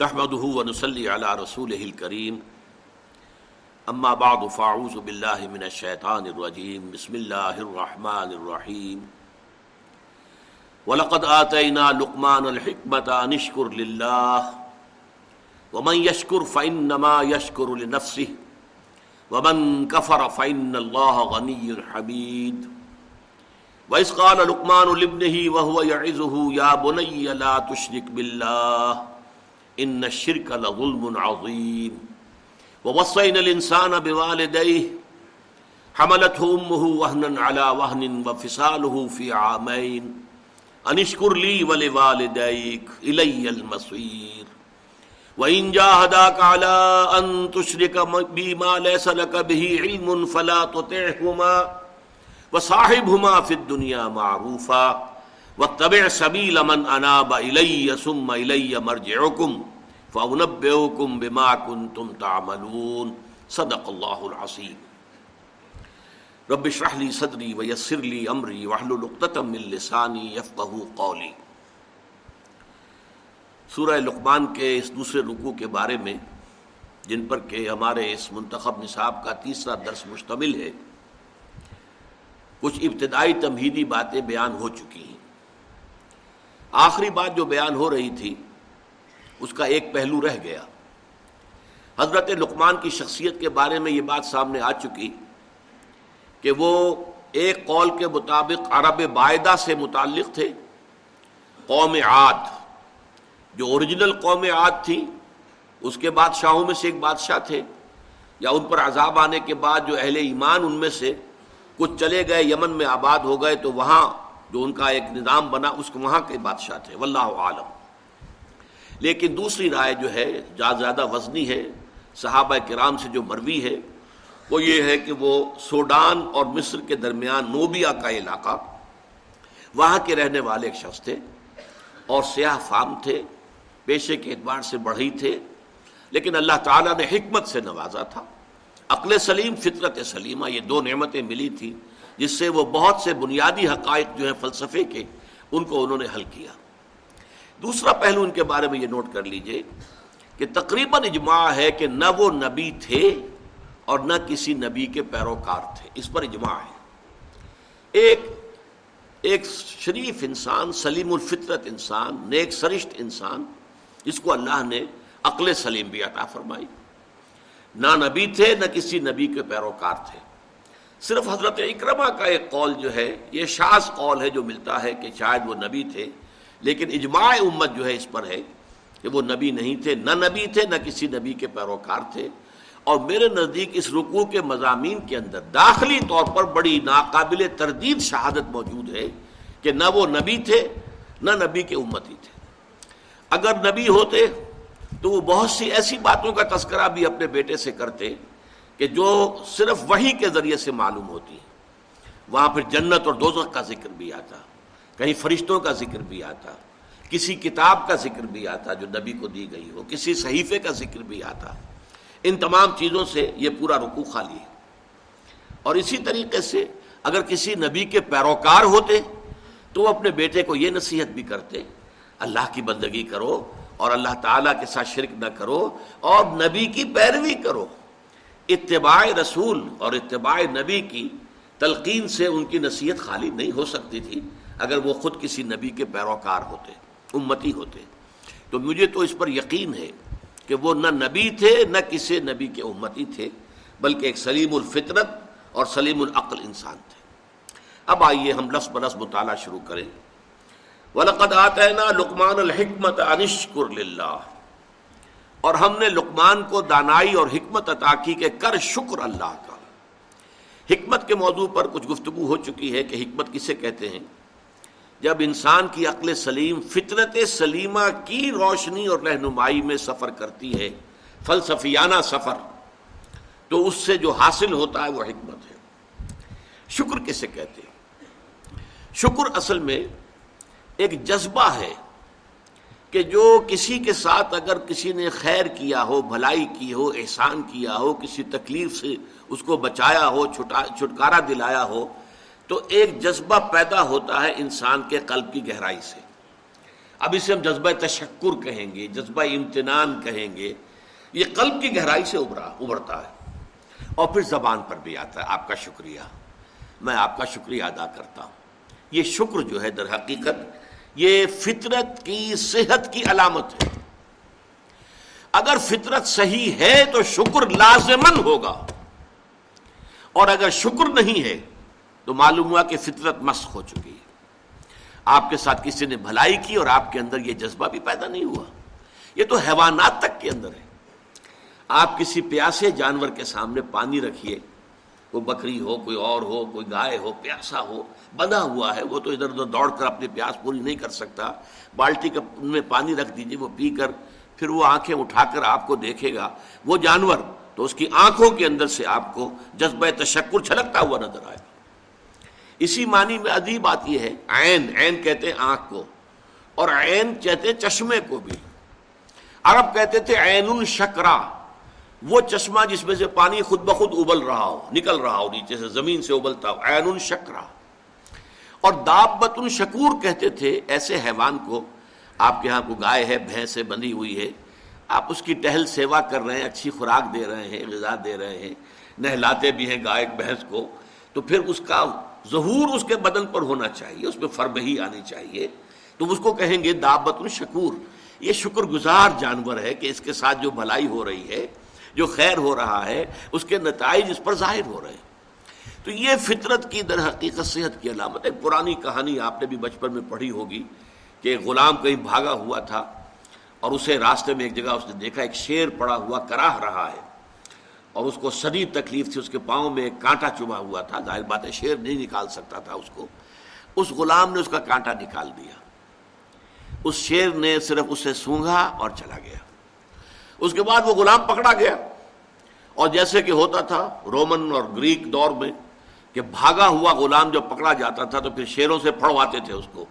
نحمده ونصلي على رسوله الكريم. اما بعد فاعوذ بالله من الشيطان الرجيم. بسم الله الرحمن الرحيم. ولقد آتينا لقمان الحكمة أن اشكر لله. ومن يشكر فإنما يشكر لنفسه. ومن كفر فإن الله غني حميد. وإذ قال لقمان لابنه وهو يعزه يا بني لا تشرك بالله. ان الشرك لظلم عظيم. ووصينا الانسان بوالديه، حملته امه وهنا على وهن وفصاله في عامين. ان اشكر لي ولوالديك الي المصير. وان جاهداك على ان تشرك بي ما ليس لك به علم فلا تطعهما. وصاحبهما في الدنيا معروفا. واتبع سبیل من اناب الی ثم الی مرجعکم فاونبئکم بما کنتم تعملون. صدق اللہ العظیم. رب اشرح لي صدری ویسر لي امری واحلل عقدۃ من لسانی یفقهوا قولی. سورہ لقمان کے اس دوسرے رکوع کے بارے میں، جن پر کہ ہمارے اس منتخب نصاب کا تیسرا درس مشتمل ہے، کچھ ابتدائی تمہیدی باتیں بیان ہو چکی ہیں۔ آخری بات جو بیان ہو رہی تھی، اس کا ایک پہلو رہ گیا۔ حضرت لقمان کی شخصیت کے بارے میں یہ بات سامنے آ چکی کہ وہ ایک قول کے مطابق عرب باعدہ سے متعلق تھے۔ قوم عاد، جو اوریجنل قوم عاد تھی، اس کے بادشاہوں میں سے ایک بادشاہ تھے۔ یا ان پر عذاب آنے کے بعد جو اہل ایمان ان میں سے کچھ چلے گئے، یمن میں آباد ہو گئے، تو وہاں جو ان کا ایک نظام بنا، اس کو وہاں کے بادشاہ تھے، واللہ عالم۔ لیکن دوسری رائے جو ہے، جہاں زیادہ وزنی ہے، صحابہ کرام سے جو مروی ہے، وہ یہ ہے کہ وہ سوڈان اور مصر کے درمیان نوبیا کا علاقہ، وہاں کے رہنے والے ایک شخص تھے اور سیاہ فام تھے، پیشے کے اعتبار سے بڑھی تھے۔ لیکن اللہ تعالیٰ نے حکمت سے نوازا تھا۔ عقل سلیم، فطرت سلیمہ، یہ دو نعمتیں ملی تھیں۔ جس سے وہ بہت سے بنیادی حقائق جو ہیں فلسفے کے، ان کو انہوں نے حل کیا۔ دوسرا پہلو ان کے بارے میں یہ نوٹ کر لیجیے کہ تقریباً اجماع ہے کہ نہ وہ نبی تھے اور نہ کسی نبی کے پیروکار تھے۔ اس پر اجماع ہے۔ ایک ایک شریف انسان، سلیم الفطرت انسان، نیک سرشت انسان، جس کو اللہ نے عقل سلیم بھی عطا فرمائی۔ نہ نبی تھے، نہ کسی نبی کے پیروکار تھے۔ صرف حضرت اکرما کا ایک قول جو ہے، یہ شاذ قول ہے جو ملتا ہے کہ شاید وہ نبی تھے، لیکن اجماع امت جو ہے اس پر ہے کہ وہ نبی نہیں تھے، نہ نبی تھے، نہ کسی نبی کے پیروکار تھے۔ اور میرے نزدیک اس رکوع کے مضامین کے اندر داخلی طور پر بڑی ناقابل تردید شہادت موجود ہے کہ نہ وہ نبی تھے، نہ نبی کے امتی تھے۔ اگر نبی ہوتے تو وہ بہت سی ایسی باتوں کا تذکرہ بھی اپنے بیٹے سے کرتے کہ جو صرف وہی کے ذریعے سے معلوم ہوتی ہے۔ وہاں پھر جنت اور دوزخ کا ذکر بھی آتا، کہیں فرشتوں کا ذکر بھی آتا، کسی کتاب کا ذکر بھی آتا جو نبی کو دی گئی ہو، کسی صحیفے کا ذکر بھی آتا۔ ان تمام چیزوں سے یہ پورا رکوع خالی ہے۔ اور اسی طریقے سے اگر کسی نبی کے پیروکار ہوتے تو وہ اپنے بیٹے کو یہ نصیحت بھی کرتے، اللہ کی بندگی کرو اور اللہ تعالیٰ کے ساتھ شرک نہ کرو اور نبی کی پیروی کرو۔ اتباع رسول اور اتباع نبی کی تلقین سے ان کی نصیحت خالی نہیں ہو سکتی تھی، اگر وہ خود کسی نبی کے پیروکار ہوتے، امتی ہوتے۔ تو مجھے تو اس پر یقین ہے کہ وہ نہ نبی تھے، نہ کسی نبی کے امتی تھے، بلکہ ایک سلیم الفطرت اور سلیم العقل انسان تھے۔ اب آئیے ہم لفظ برس مطالعہ شروع کریں۔ وَلَقَدْ آتَيْنَا لُقْمَانَ الْحِكْمَةَ أَنِشْكُرْ لِلَّهِ۔ اور ہم نے لقمان کو دانائی اور حکمت عطا کی کہ کر شکر اللہ کا۔ حکمت کے موضوع پر کچھ گفتگو ہو چکی ہے کہ حکمت کسے کہتے ہیں؟ جب انسان کی عقل سلیم، فطرت سلیمہ کی روشنی اور رہنمائی میں سفر کرتی ہے، فلسفیانہ سفر، تو اس سے جو حاصل ہوتا ہے وہ حکمت ہے۔ شکر کسے کہتے ہیں؟ شکر اصل میں ایک جذبہ ہے۔ کہ جو کسی کے ساتھ اگر کسی نے خیر کیا ہو، بھلائی کی ہو، احسان کیا ہو، کسی تکلیف سے اس کو بچایا ہو چھٹکارا دلایا ہو، تو ایک جذبہ پیدا ہوتا ہے انسان کے قلب کی گہرائی سے۔ اب اسے ہم جذبہ تشکر کہیں گے، جذبہ امتنان کہیں گے، یہ قلب کی گہرائی سے ابھرا، ابھرتا ہے۔ اور پھر زبان پر بھی آتا ہے، آپ کا شکریہ، میں آپ کا شکریہ ادا کرتا ہوں۔ یہ شکر جو ہے در حقیقت یہ فطرت کی صحت کی علامت ہے۔ اگر فطرت صحیح ہے تو شکر لازمن ہوگا۔ اور اگر شکر نہیں ہے تو معلوم ہوا کہ فطرت مسخ ہو چکی ہے۔ آپ کے ساتھ کسی نے بھلائی کی اور آپ کے اندر یہ جذبہ بھی پیدا نہیں ہوا۔ یہ تو حیوانات تک کے اندر ہے۔ آپ کسی پیاسے جانور کے سامنے پانی رکھیے۔ کوئی بکری ہو، کوئی اور ہو، کوئی گائے ہو، پیاسا ہو بندھا ہوا ہے، وہ تو ادھر ادھر دوڑ کر اپنی پیاس پوری نہیں کر سکتا۔ بالٹی کا میں پانی رکھ دیجیے وہ پی کر، پھر وہ آنکھیں اٹھا کر آپ کو دیکھے گا۔ وہ جانور تو اس کی آنکھوں کے اندر سے آپ کو جذبہ تشکر چھلکتا ہوا نظر آئے اسی معنی میں عجیب بات یہ ہے، عین عین کہتے ہیں آنکھ کو، اور عین کہتے ہیں چشمے کو بھی۔ عرب کہتے تھے عین الشکرا وہ چشمہ جس میں سے پانی خود بخود ابل رہا ہو، نکل رہا ہو، نیچے سے زمین سے ابلتا ہو عین الشکرا اور دابت الشکور کہتے تھے، ایسے حیوان کو آپ کے ہاں کو گائے ہے، بھینس سے بندھی ہوئی ہے، آپ اس کی ٹہل سیوا کر رہے ہیں، اچھی خوراک دے رہے ہیں، غذا دے رہے ہیں، نہلاتے بھی ہیں گائے، بھینس کو، تو پھر اس کا ظہور اس کے بدن پر ہونا چاہیے، اس میں فربہی آنی چاہیے۔ تو اس کو کہیں گے دابت الشکور یہ شکر گزار جانور ہے کہ اس کے ساتھ جو بھلائی ہو رہی ہے جو خیر ہو رہا ہے، اس کے نتائج اس پر ظاہر ہو رہے ہیں۔ تو یہ فطرت کی در حقیقت صحت کی علامت ایک پرانی کہانی آپ نے بھی بچپن میں پڑھی ہوگی کہ ایک غلام کہیں بھاگا ہوا تھا اور اسے راستے میں ایک جگہ اس نے دیکھا، ایک شیر پڑا ہوا، کراہ رہا ہے۔ اور اس کو شدید تکلیف تھی، اس کے پاؤں میں ایک کانٹا چبا ہوا تھا۔ ظاہر بات ہے، شیر نہیں نکال سکتا تھا اس کو۔ اس غلام نے اس کا کانٹا نکال دیا۔ اس شیر نے صرف اسے سونگا اور چلا گیا۔ اس کے بعد وہ غلام پکڑا گیا۔ اور جیسے کہ ہوتا تھا رومن اور گریک دور میں کہ بھاگا ہوا غلام جب پکڑا جاتا تھا تو پھر شیروں سے پھڑواتے تھے اس کو۔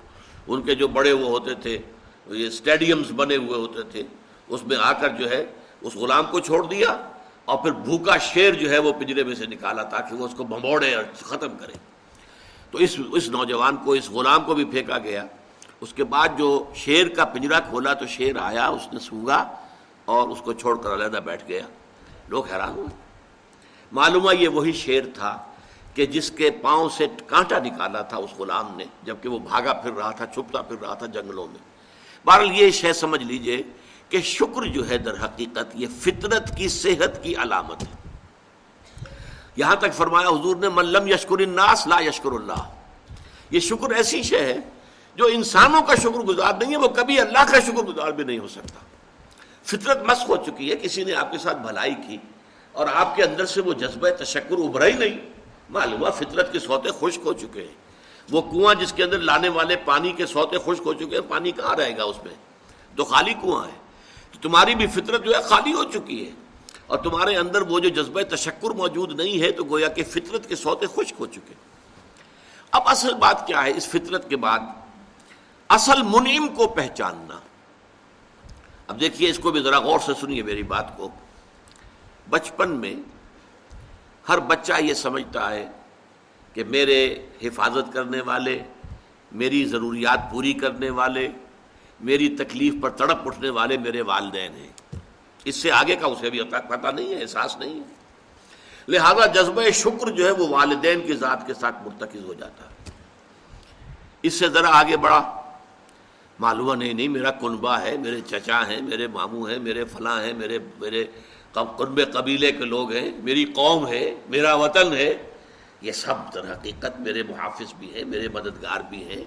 ان کے جو بڑے وہ ہوتے تھے، یہ اسٹیڈیمز بنے ہوئے ہوتے تھے، اس میں آ کر جو ہے اس غلام کو چھوڑ دیا اور پھر بھوکا شیر جو ہے وہ پنجرے میں سے نکالا تاکہ وہ اس کو بھموڑے اور ختم کرے۔ تو اس اس نوجوان کو، اس غلام کو بھی پھینکا گیا۔ اس کے بعد جو شیر کا پنجرا کھولا تو شیر آیا، اس نے سونگا اور اس کو چھوڑ کر علیحدہ بیٹھ گیا۔ لوگ حیران ہوئے۔ معلوم یہ وہی شیر تھا کہ جس کے پاؤں سے کانٹا نکالا تھا اس غلام نے، جبکہ وہ بھاگا پھر رہا تھا، چھپتا پھر رہا تھا جنگلوں میں۔ بہرحال یہ شے سمجھ لیجیے کہ شکر جو ہے در حقیقت یہ فطرت کی صحت کی علامت ہے۔ یہاں تک فرمایا حضور نے ملم یشکر الناس لا یشکر اللہ یہ شکر ایسی شے ہے جو انسانوں کا شکر گزار نہیں ہے، وہ کبھی اللہ کا شکر گزار بھی نہیں ہو سکتا۔ فطرت مسق ہو چکی ہے، کسی نے آپ کے ساتھ بھلائی کی اور آپ کے اندر سے وہ جذبہ تشکر ابھرا ہی نہیں۔ معلوم ہوا فطرت کے سوتے خشک ہو چکے ہیں۔ وہ کنواں جس کے اندر لانے والے پانی کے سوتے خشک ہو چکے ہیں، پانی کہاں رہے گا اس میں؟ تو خالی کنواں ہے۔ تو تمہاری بھی فطرت جو ہے خالی ہو چکی ہے۔ اور تمہارے اندر وہ جو جذبہ تشکر موجود نہیں ہے، تو گویا کہ فطرت کے سوتے خشک ہو چکے۔ اب اصل بات کیا ہے اس فطرت کے بعد؟ اصل منعم کو پہچاننا۔ اب دیکھیے، اس کو بھی ذرا غور سے سنیے میری بات کو۔ بچپن میں ہر بچہ یہ سمجھتا ہے کہ میرے حفاظت کرنے والے، میری ضروریات پوری کرنے والے، میری تکلیف پر تڑپ اٹھنے والے میرے والدین ہیں۔ اس سے آگے کا اسے بھی پتہ نہیں ہے، احساس نہیں ہے۔ لہذا جذبہ شکر جو ہے وہ والدین کی ذات کے ساتھ مرتکز ہو جاتا ہے۔ اس سے ذرا آگے بڑھا۔ معلوم نہیں نہیں، میرا کنبا ہے، میرے چچا ہیں، میرے ماموں ہیں، میرے فلاں ہیں، میرے میرے قرب قبیلے کے لوگ ہیں، میری قوم ہے، میرا وطن ہے۔ یہ سب در حقیقت میرے محافظ بھی ہیں، میرے مددگار بھی ہیں۔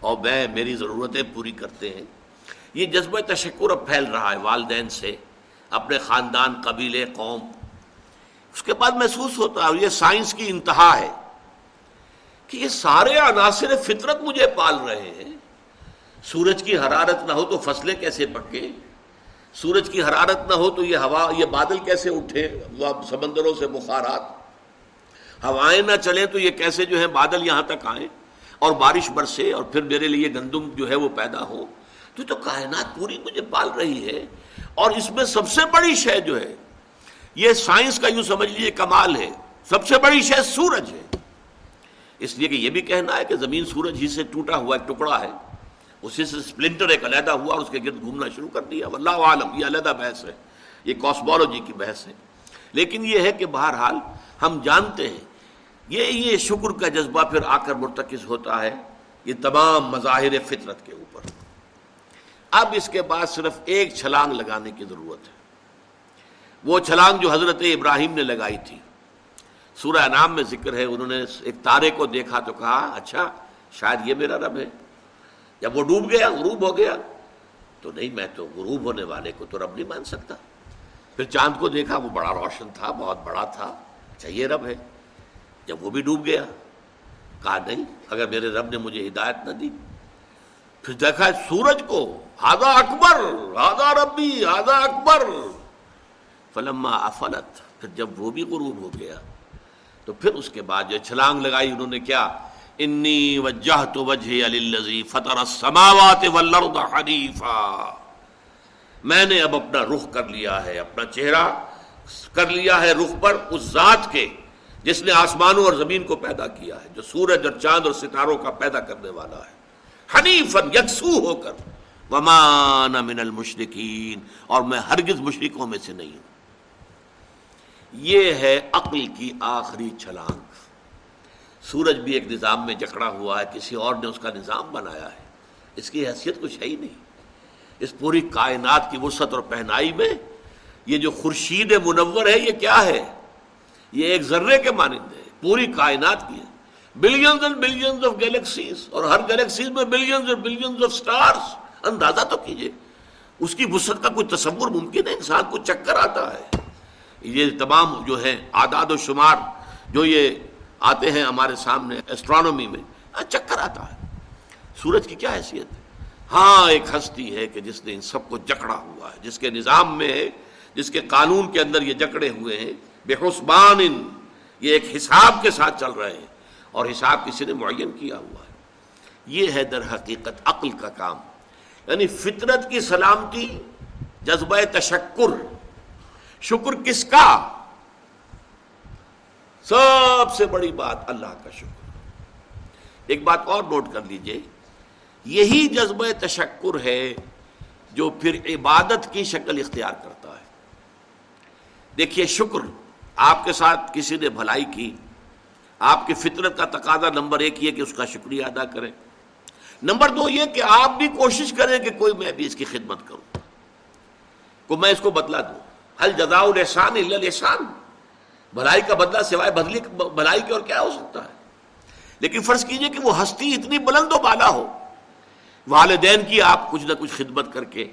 اور میں، میری ضرورتیں پوری کرتے ہیں۔ یہ جذبہ تشکر اب پھیل رہا ہے والدین سے، اپنے خاندان، قبیلے، قوم۔ اس کے بعد محسوس ہوتا ہے یہ سائنس کی انتہا ہے کہ یہ سارے عناصر فطرت مجھے پال رہے ہیں۔ سورج کی حرارت نہ ہو تو فصلیں کیسے پکے سورج کی حرارت نہ ہو تو یہ ہوا، یہ بادل کیسے اٹھے؟ سمندروں سے بخارات۔ ہوائیں نہ چلیں تو یہ کیسے جو ہے بادل یہاں تک آئیں؟ اور بارش برسے اور پھر میرے لیے گندم جو ہے وہ پیدا ہو۔ تو تو کائنات پوری مجھے پال رہی ہے۔ اور اس میں سب سے بڑی شے جو ہے، یہ سائنس کا یوں سمجھ لیجیے کمال ہے۔ سب سے بڑی شے سورج ہے۔ اس لیے کہ یہ بھی کہنا ہے کہ زمین سورج ہی سے ٹوٹا ہوا ایک ٹکڑا ہے۔ اسی سے سپلنٹر ایک علیحدہ ہوا اور اس کے گرد گھومنا شروع کر دیا. اللہ عالم، یہ علیحدہ بحث ہے. یہ کاسمولوجی کی بحث ہے. لیکن یہ ہے کہ بہرحال ہم جانتے ہیں. یہ یہ شکر کا جذبہ پھر آ کر مرتکز ہوتا ہے یہ تمام مظاہر فطرت کے اوپر. اب اس کے بعد صرف ایک چھلانگ لگانے کی ضرورت ہے. وہ چھلانگ جو حضرت ابراہیم نے لگائی تھی. سورہ نام میں ذکر ہے، انہوں نے ایک تارے کو دیکھا تو کہا اچھا شاید یہ میرا رب ہے. جب وہ ڈوب گیا، غروب ہو گیا، تو نہیں، میں تو غروب ہونے والے کو تو رب نہیں مان سکتا۔ پھر چاند کو دیکھا، وہ بڑا روشن تھا، بہت بڑا تھا اچھا یہ رب ہے۔ جب وہ بھی ڈوب گیا، کہا نہیں، اگر میرے رب نے مجھے ہدایت نہ دی۔ پھر دیکھا سورج کو ہاضا اکبر ہاضا ربی ہاضا اکبر۔ فلما افلت، پھر جب وہ بھی غروب ہو گیا، تو پھر اس کے بعد جو چھلانگ لگائی انہوں نے، کیا؟ انی وجہ تو وجہ علی فطر السماوات والارض حنیفا میں نے اب اپنا رخ کر لیا ہے، اپنا چہرہ کر لیا ہے رخ پر اس ذات کے، جس نے آسمانوں اور زمین کو پیدا کیا ہے، جو سورج اور چاند اور ستاروں کا پیدا کرنے والا ہے۔ حنیفن یکسو ہو کر۔ ومان من المشرقین اور میں ہرگز مشرقوں میں سے نہیں ہوں۔ یہ ہے عقل کی آخری چھلانگ۔ سورج بھی ایک نظام میں جکڑا ہوا ہے، کسی اور نے اس کا نظام بنایا ہے۔ اس کی حیثیت کچھ ہے ہی نہیں۔ اس پوری کائنات کی وسعت اور پہنائی میں یہ جو خورشید منور ہے، یہ کیا ہے؟ یہ ایک ذرے کے مانند ہے۔ پوری کائنات کی ہے۔ Billions and billions of galaxies اور ہر گیلیکسیز میں بلینز اور بلینز آف سٹارز اندازہ تو کیجیے۔ اس کی وسعت کا کوئی تصور ممکن ہے؟ انسان کو چکر آتا ہے۔ یہ تمام جو ہے اعداد و شمار جو یہ آتے ہیں ہمارے سامنے ایسٹرانومی میں ہاں، چکر آتا ہے۔ سورج کی کیا حیثیت ہے؟ ہاں ایک ہستی ہے کہ جس نے ان سب کو جکڑا ہوا ہے، جس کے نظام میں ہے، جس کے قانون کے اندر یہ جکڑے ہوئے ہیں۔ بے حسبان یہ ایک حساب کے ساتھ چل رہے ہیں اور حساب کسی نے معین کیا ہوا ہے۔ یہ ہے در حقیقت عقل کا کام۔ یعنی فطرت کی سلامتی، جذبہ تشکر۔ شکر کس کا؟ سب سے بڑی بات اللہ کا شکر۔ ایک بات اور نوٹ کر لیجیے، یہی جذبہ تشکر ہے جو پھر عبادت کی شکل اختیار کرتا ہے۔ دیکھیے، شکر آپ کے ساتھ کسی نے بھلائی کی، آپ کی فطرت کا تقاضا نمبر ایک یہ کہ اس کا شکریہ ادا کریں۔ نمبر دو یہ کہ آپ بھی کوشش کریں کہ کوئی میں بھی اس کی خدمت کروں۔ کو میں اس کو بدلا دوں۔ حل جزا الحسان الحسان۔ بھلائی کا بدلہ سوائے بدلی بھلائی کے اور کیا ہو سکتا ہے؟ لیکن فرض کیجیے کہ وہ ہستی اتنی بلند و بالا ہو، والدین کی آپ کچھ نہ کچھ خدمت کر کے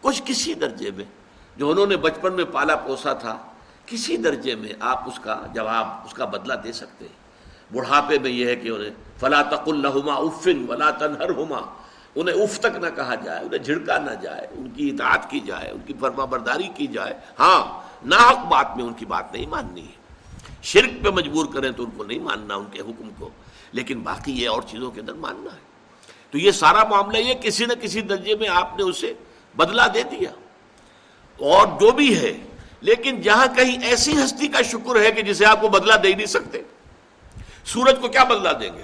کچھ کسی درجے میں، جو انہوں نے بچپن میں پالا پوسا تھا، کسی درجے میں آپ اس کا جواب، اس کا بدلہ دے سکتے ہیں۔ بڑھاپے میں یہ ہے کہ انہیں فلا تق الحما افن ولا تنہر ہوما انہیں اف تک نہ کہا جائے، انہیں جھڑکا نہ جائے، ان کی اطاعت کی جائے، ان کی فرما برداری کی جائے۔ ہاں ناحق بات میں ان کی بات نہیں ماننی ہے۔ شرک پہ مجبور کریں تو ان کو نہیں ماننا، ان کے حکم کو۔ لیکن باقی یہ اور چیزوں کے اندر ماننا ہے۔ تو یہ سارا معاملہ یہ کسی نہ کسی درجے میں آپ نے اسے بدلا دے دیا۔ اور جو بھی ہے، لیکن جہاں کہیں ایسی ہستی کا شکر ہے کہ جسے آپ کو بدلا دے نہیں سکتے۔ سورج کو کیا بدلا دیں گے؟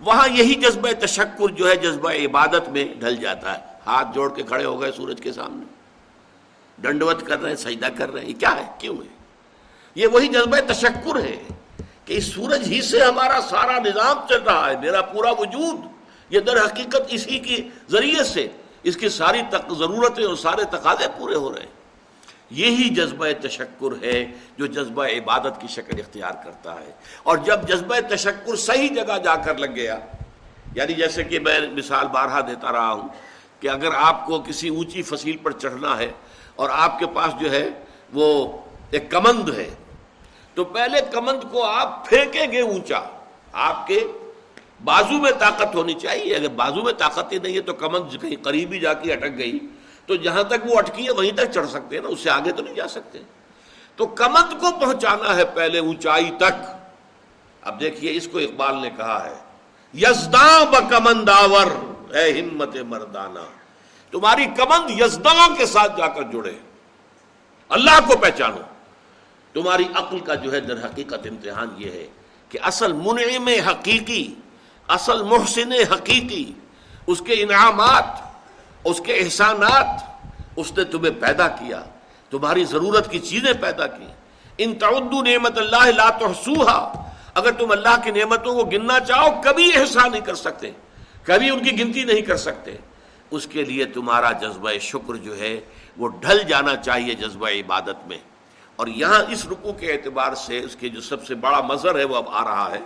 وہاں یہی جذبہ تشکر جو ہے، جذبہ عبادت میں ڈھل جاتا ہے۔ ہاتھ جوڑ کے کھڑے ہو گئے سورج کے سامنے۔ ڈنڈوت کر رہے ہیں، سجدہ کر رہے ہیں، یہ کیا ہے؟ کیوں ہے؟ یہ وہی جذبہ تشکر ہے کہ اس سورج ہی سے ہمارا سارا نظام چل رہا ہے، میرا پورا وجود۔ یہ در حقیقت اسی کے ذریعے سے اس کی ساری ضرورتیں اور سارے تقاضے پورے ہو رہے ہیں۔ یہی جذبہ تشکر ہے جو جذبہ عبادت کی شکل اختیار کرتا ہے۔ اور جب جذبہ تشکر صحیح جگہ جا کر لگ گیا یعنی جیسے کہ میں مثال بارہا دیتا رہا ہوں کہ اگر آپ کو کسی اونچی فصیل پر چڑھنا ہے اور آپ کے پاس جو ہے وہ ایک کمند ہے۔ تو پہلے کمند کو آپ پھینکیں گے اونچا۔ آپ کے بازو میں طاقت ہونی چاہیے۔ اگر بازو میں طاقت ہی نہیں ہے تو کمند کہیں قریب ہی جا کے اٹک گئی۔ تو جہاں تک وہ اٹکی ہے وہیں تک چڑھ سکتے ہیں نا، اس سے آگے تو نہیں جا سکتے۔ تو کمند کو پہنچانا ہے پہلے اونچائی تک۔ اب دیکھیے، اس کو اقبال نے کہا ہے یزداں بکمنداور اے ہمت مردانہ۔ تمہاری کمند یزداں کے ساتھ جا کر جڑے اللہ کو پہچانو۔ تمہاری عقل کا جو ہے در حقیقت امتحان یہ ہے کہ اصل منعم حقیقی، اصل محسن حقیقی، اس کے انعامات، اس کے احسانات، اس نے تمہیں پیدا کیا۔ تمہاری ضرورت کی چیزیں پیدا کی۔ ان تعدو نعمت اللہ لا تحسوہا اگر تم اللہ کی نعمتوں کو گننا چاہو، کبھی احسان نہیں کر سکتے۔ کبھی ان کی گنتی نہیں کر سکتے۔ اس کے لیے تمہارا جذبہ شکر جو ہے وہ ڈھل جانا چاہیے جذبہ عبادت میں۔ اور یہاں اس رکو کے اعتبار سے اس کے جو سب سے بڑا مظہر ہے وہ اب آ رہا ہے۔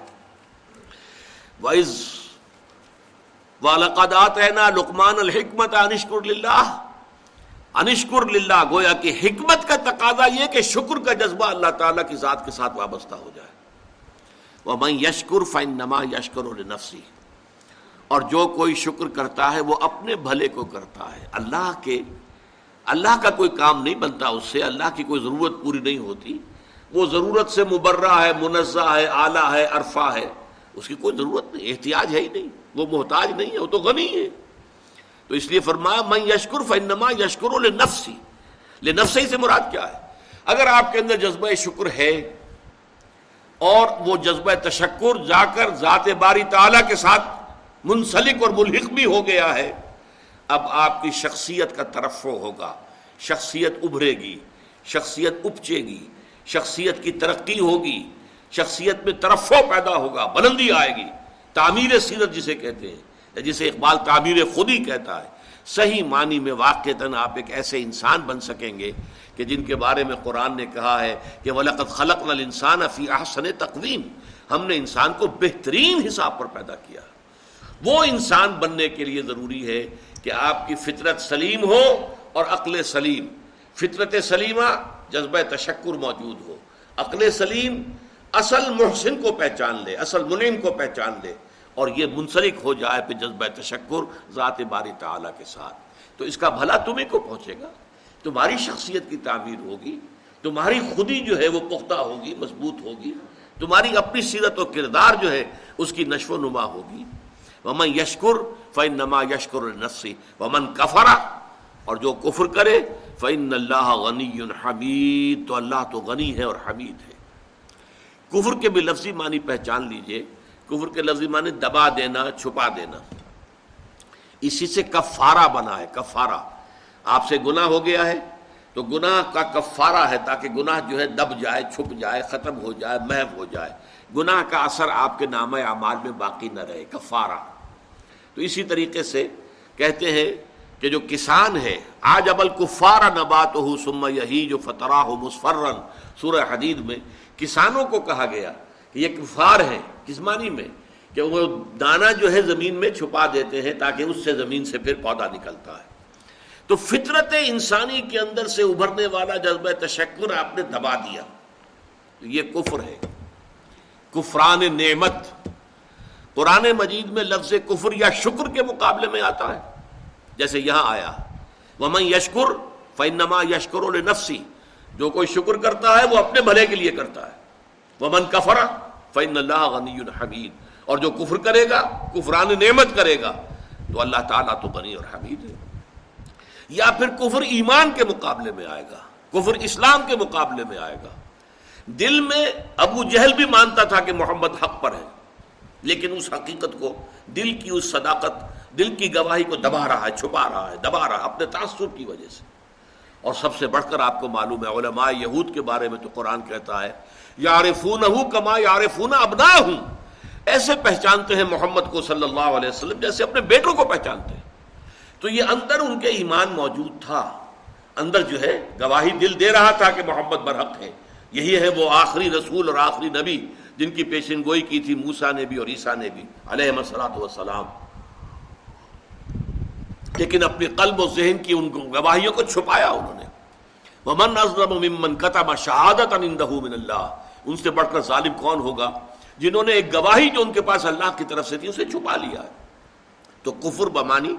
وائز والقدات ہے نا لکمان الحکمت انشکر للہ انشکر للہ گویا کہ حکمت کا تقاضا یہ کہ شکر کا جذبہ اللہ تعالیٰ کی ذات کے ساتھ وابستہ ہو جائے۔ وہ میں یشکر فائن نما یشکر نفسی اور جو کوئی شکر کرتا ہے وہ اپنے بھلے کو کرتا ہے۔ اللہ کے، اللہ کا کوئی کام نہیں بنتا اس سے، اللہ کی کوئی ضرورت پوری نہیں ہوتی۔ وہ ضرورت سے مبرہ ہے، منزہ ہے، اعلیٰ ہے، عرفہ ہے۔ اس کی کوئی ضرورت نہیں، احتیاج ہے ہی نہیں۔ وہ محتاج نہیں ہے، وہ تو غنی ہے۔ تو اس لیے فرمایا میں یشکر فنما یشکر لے نفسی لے نفسی سے مراد کیا ہے؟ اگر آپ کے اندر جذبہ شکر ہے اور وہ جذبہ تشکر جا کر ذات باری تعالیٰ کے ساتھ منسلک اور ملحق بھی ہو گیا ہے۔ اب آپ کی شخصیت کا ترفع ہوگا۔ شخصیت ابھرے گی، شخصیت اپچے گی، شخصیت کی ترقی ہوگی، شخصیت میں ترفع پیدا ہوگا، بلندی آئے گی۔ تعمیر سیرت جسے کہتے ہیں، جسے اقبال تعمیر خود ہی کہتا ہے۔ صحیح معنی میں واقع آپ ایک ایسے انسان بن سکیں گے کہ جن کے بارے میں قرآن نے کہا ہے کہ ولقت خلق نل انسان فی احسن تقویم ہم نے انسان کو بہترین حساب پر پیدا کیا۔ وہ انسان بننے کے لیے ضروری ہے کہ آپ کی فطرت سلیم ہو اور عقل سلیم۔ فطرت سلیمہ جذبہ تشکر موجود ہو۔ عقل سلیم اصل محسن کو پہچان لے، اصل منعم کو پہچان لے اور یہ منسلک ہو جائے پہ جذبہ تشکر ذات باری تعالیٰ کے ساتھ۔ تو اس کا بھلا تمہیں کو پہنچے گا؟ تمہاری شخصیت کی تعمیر ہوگی، تمہاری خودی جو ہے وہ پختہ ہوگی، مضبوط ہوگی، تمہاری اپنی سیرت و کردار جو ہے اس کی نشو و نما ہوگی۔ ومن یشکر فن نما یشکر نسی ومن کفرا اور جو کفر کرے فن اللہ غنی حمید تو اللہ تو غنی ہے اور حمید ہے۔ کفر کے بھی لفظی معنی پہچان لیجیے۔ کفر کے لفظی معنی دبا دینا، چھپا دینا۔ اسی سے کفارہ بنا ہے، کفارہ۔ آپ سے گناہ ہو گیا ہے تو گناہ کا کفارہ ہے تاکہ گناہ جو ہے دب جائے، چھپ جائے، ختم ہو جائے، محو ہو جائے۔ گناہ کا اثر آپ کے نام اعمال میں باقی نہ رہے، کفارہ۔ تو اسی طریقے سے کہتے ہیں کہ جو کسان ہے آج ابل کفارہ نبات ہو سما یہی جو فترا ہو مسفرن سورہ حدید میں کسانوں کو کہا گیا کہ یہ کفار ہے کس معنی میں؟ کہ وہ دانا جو ہے زمین میں چھپا دیتے ہیں تاکہ اس سے زمین سے پھر پودا نکلتا ہے۔ تو فطرت انسانی کے اندر سے ابھرنے والا جذبہ تشکر آپ نے دبا دیا۔ یہ کفر ہے۔ کفران نعمت۔ قرآن مجید میں لفظ کفر یا شکر کے مقابلے میں آتا ہے۔ جیسے یہاں آیا وہ یشکر فنما یشکر نفسی جو کوئی شکر کرتا ہے، وہ اپنے بھلے کے لیے کرتا ہے۔ وہ من کفرا فن اللہ غنی الحمید اور جو کفر کرے گا، کفران نعمت کرے گا، تو اللہ تعالیٰ تو غنی اور حمید ہے۔ یا پھر کفر ایمان کے مقابلے میں آئے گا، کفر اسلام کے مقابلے میں آئے گا۔ دل میں ابو جہل بھی مانتا تھا کہ محمد حق پر ہے۔ لیکن اس حقیقت کو دل کی اس صداقت، دل کی گواہی کو دبا رہا ہے، چھپا رہا ہے، دبا رہا ہے، اپنے تعصب کی وجہ سے۔ اور سب سے بڑھ کر آپ کو معلوم ہے، علماء یہود کے بارے میں تو قرآن کہتا ہے یارفون ہوں کما یارفون ابنا ہوں ایسے پہچانتے ہیں محمد کو صلی اللہ علیہ وسلم جیسے اپنے بیٹوں کو پہچانتے ہیں۔ تو یہ اندر ان کے ایمان موجود تھا۔ اندر جو ہے، گواہی دل دے رہا تھا کہ محمد برحق ہے۔ یہی ہے وہ آخری رسول اور آخری نبی۔ جن کی پیشن گوئی کی تھی موسا نے بھی اور عیسیٰ نے بھی، علیہ مسلاۃ وسلام لیکن اپنی قلب و ذہن کی ان گواہیوں کو چھپایا انہوں نے۔ ممن قطع شہادت من اللہ ان سے بڑھ کر ظالم کون ہوگا؟ جنہوں نے ایک گواہی جو ان کے پاس اللہ کی طرف سے تھی، اسے چھپا لیا ہے۔ تو کفر بمانی،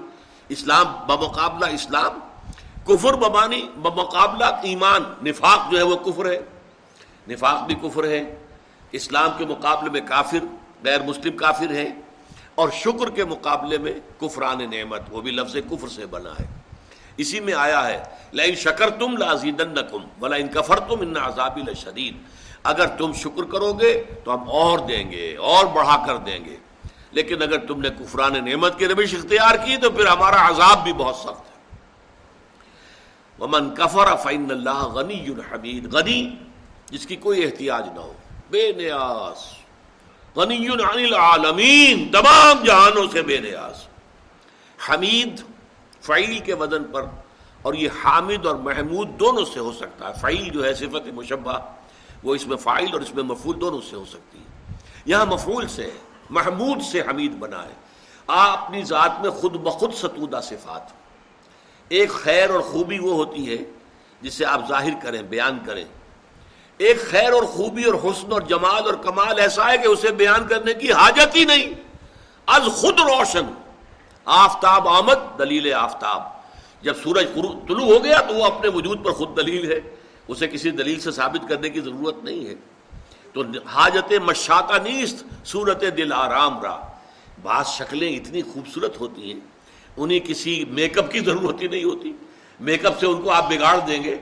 اسلام بمقابلہ اسلام، کفر بمانی بمقابلہ ایمان، نفاق جو ہے وہ کفر ہے۔ نفاق بھی کفر ہے۔ اسلام کے مقابلے میں کافر، غیر مسلم کافر ہے اور شکر کے مقابلے میں کفران نعمت، وہ بھی لفظ کفر سے بنا ہے۔ اسی میں آیا ہے لائن شکر تم لازید بلا ان کفر تم ان عذابی شدید اگر تم شکر کرو گے تو ہم اور دیں گے، اور بڑھا کر دیں گے۔ لیکن اگر تم نے کفران نعمت کی روش اختیار کی تو پھر ہمارا عذاب بھی بہت سخت ہے۔ ومن کفر فین اللہ غنی الحمید غنی جس کی کوئی احتیاج نہ ہو۔ بے نیاز غنی عن العالمین، تمام جہانوں سے بے نیاز۔ حمید فعیل کے وزن پر، اور یہ حامد اور محمود دونوں سے ہو سکتا ہے۔ فعیل جو ہے، صفت مشبہ، وہ اس میں فائل اور اس میں مفول دونوں سے ہو سکتی ہے۔ یہاں مفول سے، محمود سے حمید بنا ہے۔ آپ اپنی ذات میں خود بخود ستودہ صفات۔ ایک خیر اور خوبی وہ ہوتی ہے جسے آپ ظاہر کریں، بیان کریں۔ ایک خیر اور خوبی اور حسن اور جمال اور کمال ایسا ہے کہ اسے بیان کرنے کی حاجت ہی نہیں۔ از خود روشن۔ آفتاب آمد، دلیل آفتاب۔ جب سورج طلوع ہو گیا تو وہ اپنے وجود پر خود دلیل ہے۔ اسے کسی دلیل سے ثابت کرنے کی ضرورت نہیں ہے۔ تو حاجت مشاطہ نیست، صورت دل آرام را۔ بعض شکلیں اتنی خوبصورت ہوتی ہیں، انہیں کسی میک اپ کی ضرورت ہی نہیں ہوتی۔ میک اپ سے ان کو آپ بگاڑ دیں گے۔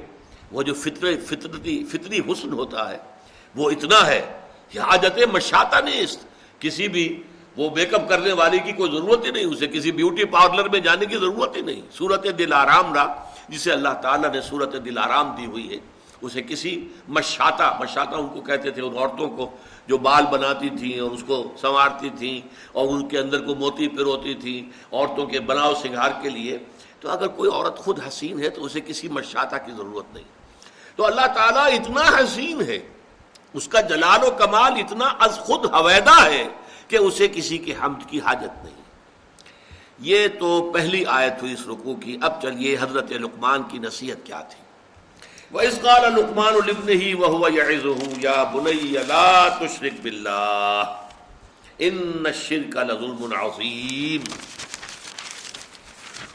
وہ جو فطر فطرتی فطری حسن ہوتا ہے، وہ اتنا ہے کہ حاجت مشاطہ نیست کسی بھی وہ میک اپ کرنے والے کی کوئی ضرورت ہی نہیں، اسے کسی بیوٹی پارلر میں جانے کی ضرورت ہی نہیں۔ صورت دل آرام رہا جسے اللہ تعالیٰ نے صورت دل آرام دی ہوئی ہے، اسے کسی مشاطہ مشاطہ ان کو کہتے تھے، ان عورتوں کو جو بال بناتی تھیں اور اس کو سنوارتی تھیں اور ان کے اندر کو موتی پروتی تھیں عورتوں کے بناؤ سنگھار کے لیے۔ تو اگر کوئی عورت خود حسین ہے تو اسے کسی مشاطہ کی ضرورت نہیں۔ تو اللہ تعالیٰ اتنا حسین ہے، اس کا جلال و کمال اتنا از خود حویدہ ہے کہ اسے کسی کی حمد کی حاجت نہیں۔ یہ تو پہلی آیت ہوئی اس رکو کی۔ اب چلیے، حضرت لقمان کی نصیحت کیا تھی؟ وَإِذْ قَالَ لُقْمَانُ لِبْنِهِ وَهُوَ يَعِزُهُ يَا بُنَيَّ لَا تُشْرِكْ بِاللَّهِ إِنَّ الشِّرْكَ لَظُلْمٌ عَظِيمٌ۔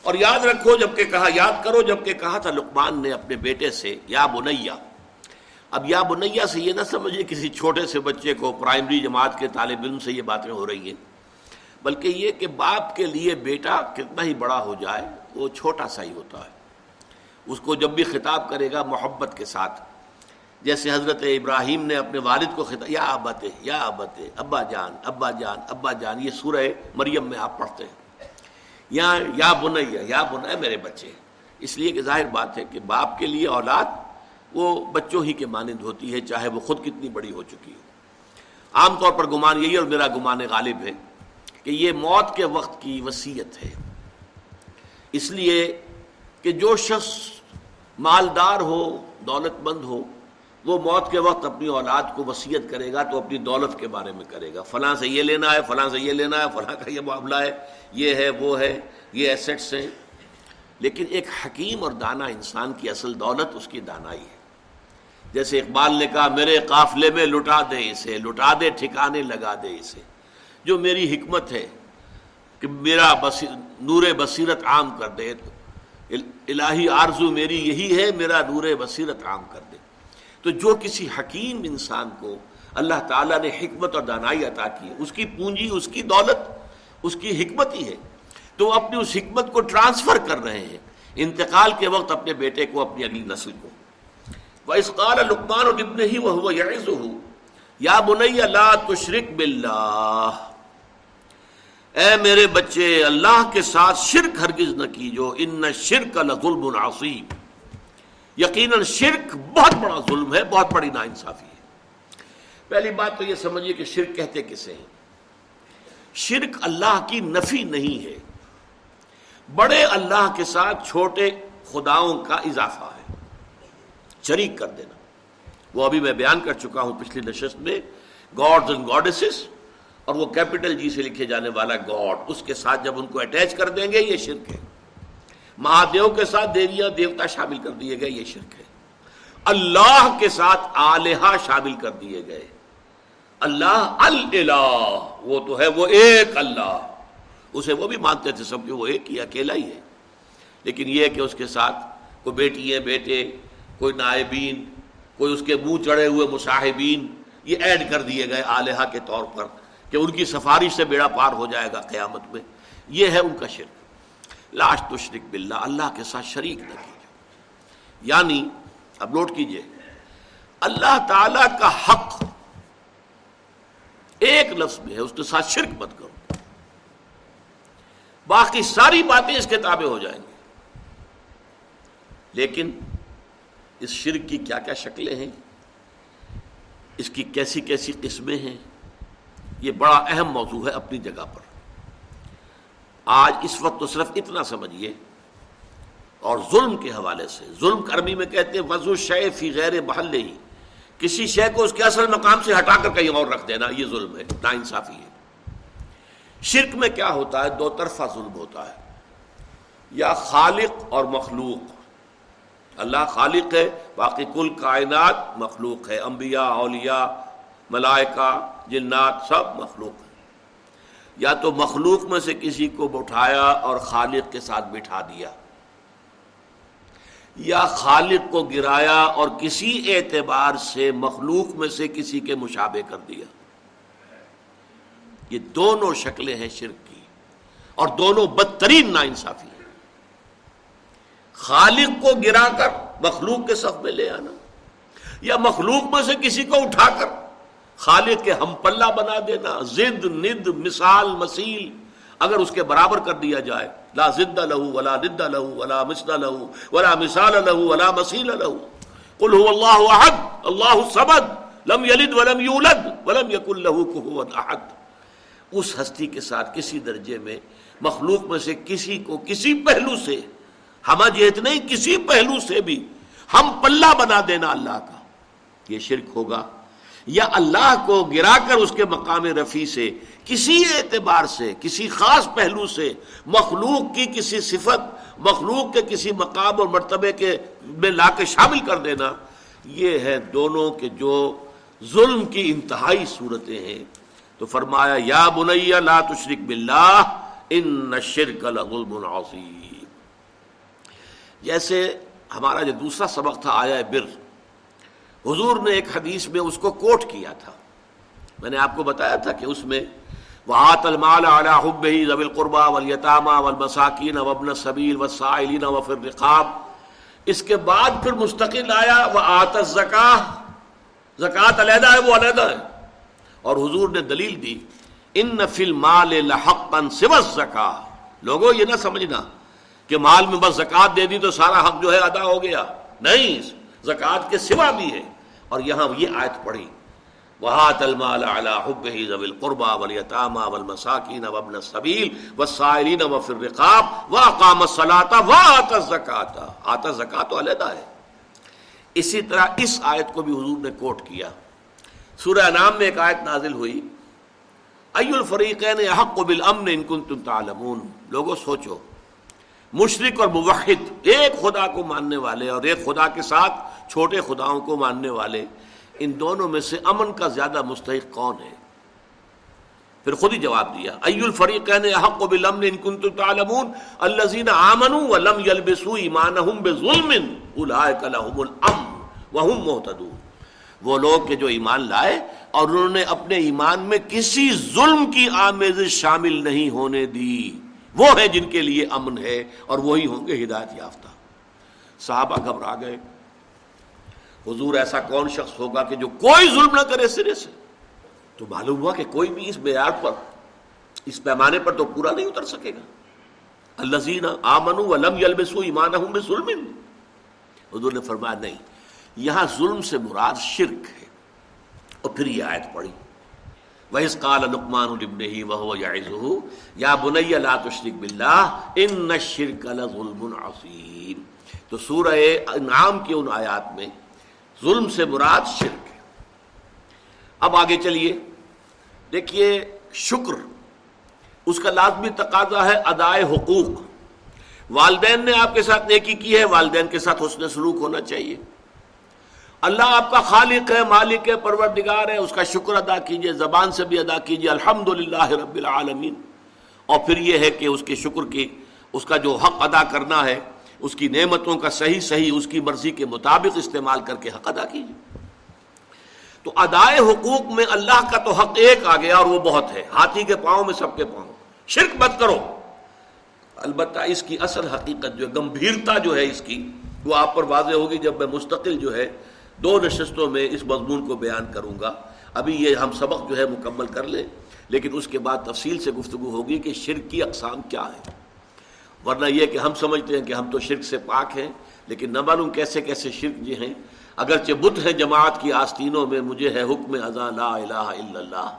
اور یاد رکھو جبکہ کہا، یاد کرو جبکہ کہا تھا، لقمان نے اپنے بیٹے سے، یا بنیا اب یا بنیا سے یہ نہ سمجھے کسی چھوٹے سے بچے کو پرائمری جماعت کے طالب علم سے یہ باتیں ہو رہی ہیں۔ بلکہ یہ کہ باپ کے لیے بیٹا کتنا ہی بڑا ہو جائے، وہ چھوٹا سا ہی ہوتا ہے۔ اس کو جب بھی خطاب کرے گا محبت کے ساتھ۔ جیسے حضرت ابراہیم نے اپنے والد کو خطاب، یا ابت یا ابت ابا جان ابا جان ابا جان، یہ سورہ مریم میں آپ پڑھتے ہیں۔ یا یا بنیا یا بنیا میرے بچے۔ اس لیے کہ ظاہر بات ہے کہ باپ کے لیے اولاد وہ بچوں ہی کے مانند ہوتی ہے، چاہے وہ خود کتنی بڑی ہو چکی ہو۔ عام طور پر گمان یہی اور میرا گمان غالب ہے کہ یہ موت کے وقت کی وصیت ہے۔ اس لیے کہ جو شخص مالدار ہو، دولت مند ہو وہ موت کے وقت اپنی اولاد کو وصیت کرے گا تو اپنی دولت کے بارے میں کرے گا۔ فلاں سے یہ لینا ہے، فلاں سے یہ لینا ہے، فلاں کا یہ معاملہ ہے، یہ ہے، وہ ہے، یہ ایسٹس ہیں۔ لیکن ایک حکیم اور دانا انسان کی اصل دولت اس کی دانائی ہے۔ جیسے اقبال نے کہا، میرے قافلے میں لٹا دے اسے، لٹا دے، ٹھکانے لگا دے اسے۔ جو میری حکمت ہے کہ میرا نور بصیرت عام کر دے الہی آرزو میری یہی ہے، میرا نور بصیرت عام کر دے۔ تو جو کسی حکیم انسان کو اللہ تعالیٰ نے حکمت اور دانائی عطا کی ہے، اس کی پونجی، اس کی دولت، اس کی حکمت ہی ہے۔ تو وہ اپنی اس حکمت کو ٹرانسفر کر رہے ہیں۔ انتقال کے وقت اپنے بیٹے کو، اپنی اگلی نسل کو۔ وہ اس قال لکمان اور ابن ہی وہ یا بنیا لا تشرک باللہ اے میرے بچے، اللہ کے ساتھ شرک ہرگز نہ کیجو ان شرک لظلم عصیب یقیناً شرک بہت بڑا ظلم ہے، بہت بڑی نا انصافی ہے۔ پہلی بات تو یہ سمجھیے کہ شرک کہتے کسے ہیں؟ شرک اللہ کی نفی نہیں ہے۔ بڑے اللہ کے ساتھ چھوٹے خداؤں کا اضافہ ہے۔ شریک کر دینا۔ وہ ابھی میں بیان کر چکا ہوں پچھلی نشست میں، گاڈز اینڈ گاڈسز، اور وہ کیپٹل جی سے لکھے جانے والا گاڈ، اس کے ساتھ جب ان کو اٹیچ کر دیں گے، یہ شرک ہے۔ مہادیو کے ساتھ دیویاں دیوتا شامل کر دیے گئے، یہ شرک ہے۔ اللہ کے ساتھ آلیہ شامل کر دیے گئے۔ اللہ الہ وہ تو ہے، وہ ایک اللہ۔ اسے وہ بھی مانتے تھے، سب کہ وہ ایک ہی، اکیلا ہی ہے۔ لیکن یہ کہ اس کے ساتھ کوئی بیٹی ہے، بیٹے، کوئی نائبین، کوئی اس کے منہ چڑھے ہوئے مصاحبین، یہ ایڈ کر دیے گئے آلیہ کے طور پر کہ ان کی سفارش سے بیڑا پار ہو جائے گا قیامت میں۔ یہ ہے ان کا شرک۔ لاش تشرک باللہ، اللہ کے ساتھ شریک نہ کیجیے یعنی اب نوٹ کیجیے، اللہ تعالی کا حق ایک لفظ میں ہے، اس کے ساتھ شرک مت کرو۔ باقی ساری باتیں اس کے تابع ہو جائیں گی۔ لیکن اس شرک کی کیا کیا شکلیں ہیں؟ اس کی کیسی کیسی قسمیں ہیں؟ یہ بڑا اہم موضوع ہے اپنی جگہ پر۔ آج اس وقت تو صرف اتنا سمجھیے۔ اور ظلم کے حوالے سے، ظلم کرمی میں کہتے ہیں، وضو شے فی غیر محلے ہی کسی شے کو اس کے اصل مقام سے ہٹا کر کہیں اور رکھ دینا، یہ ظلم ہے، نا انصافی ہے۔ شرک میں کیا ہوتا ہے؟ دو طرفہ ظلم ہوتا ہے۔ یا خالق اور مخلوق۔ اللہ خالق ہے، باقی کل کائنات مخلوق ہے۔ انبیاء، اولیاء، ملائکہ، جنات، سب مخلوق۔ یا تو مخلوق میں سے کسی کو بٹھایا اور خالق کے ساتھ بٹھا دیا، یا خالق کو گرایا اور کسی اعتبار سے مخلوق میں سے کسی کے مشابے کر دیا۔ یہ دونوں شکلیں ہیں شرک کی اور دونوں بدترین نا انصافی خالق کو گرا کر مخلوق کے صف میں لے آنا یا مخلوق میں سے کسی کو اٹھا کر خالق کے ہم پلہ بنا دینا زد ند مثال مسیل اگر اس کے برابر کر دیا جائے۔ لا زد لہو ولا ند لہو ولا مسل لہو ولا مثال لہو ولا مسیل لہو۔ قل هو اللہ احد، اللہ سبد لم یلد ولم یولد ولم یکن لہو کفوا احد۔ اس ہستی کے ساتھ کسی درجے میں، مخلوق میں سے کسی کو کسی پہلو سے ہم جیت نہیں، کسی پہلو سے بھی ہم پلہ بنا دینا اللہ کا۔ یہ شرک ہوگا۔ یا اللہ کو گرا کر اس کے مقام رفیع سے، کسی اعتبار سے، کسی خاص پہلو سے، مخلوق کی کسی صفت، مخلوق کے کسی مقام اور مرتبے کے میں لا کے شامل کر دینا، یہ ہے دونوں کے جو ظلم کی انتہائی صورتیں ہیں۔ تو فرمایا، یا بنیا لا تشرک باللہ، ان شرک لظلم عظیم۔ جیسے ہمارا جو دوسرا سبق تھا آیا بر حضور نے ایک حدیث میں اس کو کوٹ کیا تھا۔ میں نے آپ کو بتایا تھا کہ اس میں وہ آت المال اعلیٰ حب ہی ضب القربہ ولیطامہ ولمساکین وبن صبیر و سائلین و رقاب اس کے بعد پھر مستقل آیا وہ آت زکا زکوٰۃ علیحدہ ہے، وہ علیحدہ ہے۔ اور حضور نے دلیل دی ان نفل مال لحق سوس زکا لوگوں، یہ نہ سمجھنا کہ مال میں بس زکوٰۃ دے دی تو سارا حق جو ہے ادا ہو گیا۔ نہیں، زکوٰۃ کے سوا بھی ہے۔ اور یہاں یہ آیت پڑھی۔ وہات المال علی حب ہی ذوی القربى والیتامى والمساکین وابن السبیل والسائلین وفي الرقاب واقام الصلاة وآت الزکاة آت الزکاة علیحدہ ہے۔ اسی طرح اس آیت کو بھی حضور نے کوٹ کیا۔ سورہ نام میں ایک آیت نازل ہوئی۔ ای الفریقین احق بالامن ان کنتم تعلمون۔ لوگوں، سوچو۔ مشرق اور موحد، ایک خدا کو ماننے والے اور ایک خدا کے ساتھ چھوٹے خداؤں کو ماننے والے، ان دونوں میں سے امن کا زیادہ مستحق کون ہے؟ پھر خود ہی جواب دیا ای الفریقین حق و بالامن ان کنتم تعلمون الذين امنوا ولم يلبسوا ایمانهم بظلم اولئک لهم الامن وهم مهتدون وہ لوگ کہ جو ایمان لائے اور انہوں نے اپنے ایمان میں کسی ظلم کی آمیزش شامل نہیں ہونے دی، وہ ہے جن کے لیے امن ہے اور وہی ہوں گے ہدایت یافتہ۔ صحابہ گھبرا گئے۔ حضور ایسا کون شخص ہوگا کہ جو کوئی ظلم نہ کرے سرے سے؟ تو معلوم ہوا کہ کوئی بھی اس معیار پر، اس پیمانے پر تو پورا نہیں اتر سکے گا۔ اللہ آمن ولم یلبسو ایمان ظلم حضور نے فرمایا، نہیں، یہاں ظلم سے مراد شرک ہے۔ اور پھر یہ آیت پڑی وَإِذْ قَالَ لُقْمَانُ لِبْنِهِ وَهُوَ يَعِزُهُ يَا بُنَيَّ لَا تُشْرِكْ بِاللَّهِ إِنَّ الشِّرْكَ لَظُلْمٌ عَظِيمٌ تو سورہ انعام کی ان آیات میں ظلم سے مراد شرک ہے۔ اب آگے چلیے۔ دیکھیے، شکر، اس کا لازمی تقاضا ہے ادائے حقوق۔ والدین نے آپ کے ساتھ نیکی کی ہے، والدین کے ساتھ حسن سلوک ہونا چاہیے۔ اللہ آپ کا خالق ہے، مالک ہے، پروردگار ہے، اس کا شکر ادا کیجیے، زبان سے بھی ادا کیجیے۔ الحمد رب العالمین۔ اور پھر یہ ہے کہ اس کے شکر کی، اس کا جو حق ادا کرنا ہے اس کی نعمتوں کا صحیح صحیح اس کی مرضی کے مطابق استعمال کر کے حق ادا کیجیے۔ تو ادائے حقوق میں اللہ کا تو حق ایک آ گیا اور وہ بہت ہے۔ ہاتھی کے پاؤں میں سب کے پاؤں۔ شرک مت کرو۔ البتہ اس کی اصل حقیقت جو ہے، گمبھیرتا جو ہے اس کی، وہ آپ پر واضح ہوگی جب میں مستقل جو ہے دو نشستوں میں اس مضمون کو بیان کروں گا۔ ابھی یہ ہم سبق جو ہے مکمل کر لیں، لیکن اس کے بعد تفصیل سے گفتگو ہوگی کہ شرک کی اقسام کیا ہے ورنہ یہ کہ ہم سمجھتے ہیں کہ ہم تو شرک سے پاک ہیں، لیکن نہ معلوم کیسے کیسے شرک جی ہیں۔ اگرچہ بت ہے جماعت کی آستینوں میں، مجھے ہے حکم لا الہ الا اللہ۔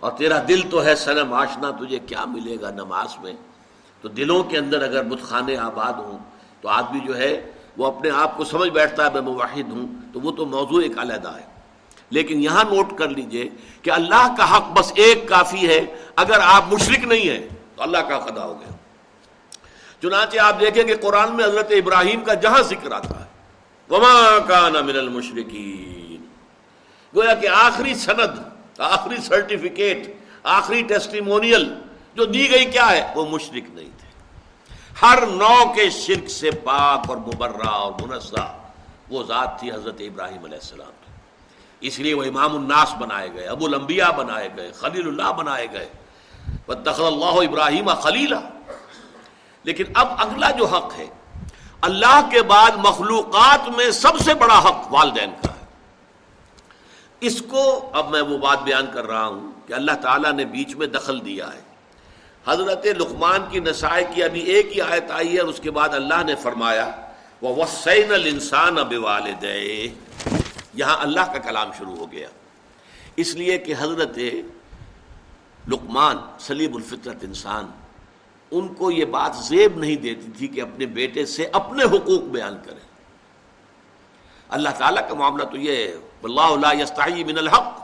اور تیرا دل تو ہے سنم آشنا، تجھے کیا ملے گا نماز میں؟ تو دلوں کے اندر اگر بت خانے آباد ہوں، تو آدمی جو ہے، وہ اپنے آپ کو سمجھ بیٹھتا ہے، میں مواحد ہوں، تو وہ تو موضوع ایک علیحدہ ہے۔ لیکن یہاں نوٹ کر لیجیے کہ اللہ کا حق بس ایک کافی ہے، اگر آپ مشرق نہیں ہیں۔ تو اللہ کا خدا ہو گیا۔ چنانچہ آپ دیکھیں کہ قرآن میں حضرت ابراہیم کا جہاں ذکر آتا ہے۔ وما کان من المشرقین گویا کہ آخری سند، آخری سرٹیفکیٹ، آخری ٹیسٹیمونیل جو دی گئی کیا ہے؟ وہ مشرق نہیں تھے۔ ہر نو کے شرک سے پاک اور مبرہ اور منزہ وہ ذات تھی حضرت ابراہیم علیہ السلام۔ اس لیے وہ امام الناس بنائے گئے، ابو الانبیاء بنائے گئے، خلیل اللہ بنائے گئے۔ دخل اللہ ابراہیم خلیلہ لیکن اب اگلا جو حق ہے، اللہ کے بعد مخلوقات میں سب سے بڑا حق والدین کا ہے۔ اس کو اب میں وہ بات بیان کر رہا ہوں کہ اللہ تعالیٰ نے بیچ میں دخل دیا ہے۔ حضرت لقمان کی نسائے کی ابھی ایک ہی آیت آئی ہے اور اس کے بعد اللہ نے فرمایا وہ وسین السان اب والد یہاں اللہ کا کلام شروع ہو گیا۔ اس لیے کہ حضرت لقمان سلیب الفطرت انسان، ان کو یہ بات زیب نہیں دیتی تھی کہ اپنے بیٹے سے اپنے حقوق بیان کریں۔ اللہ تعالیٰ کا معاملہ تو یہ ہے اللہ اللہ من الحق،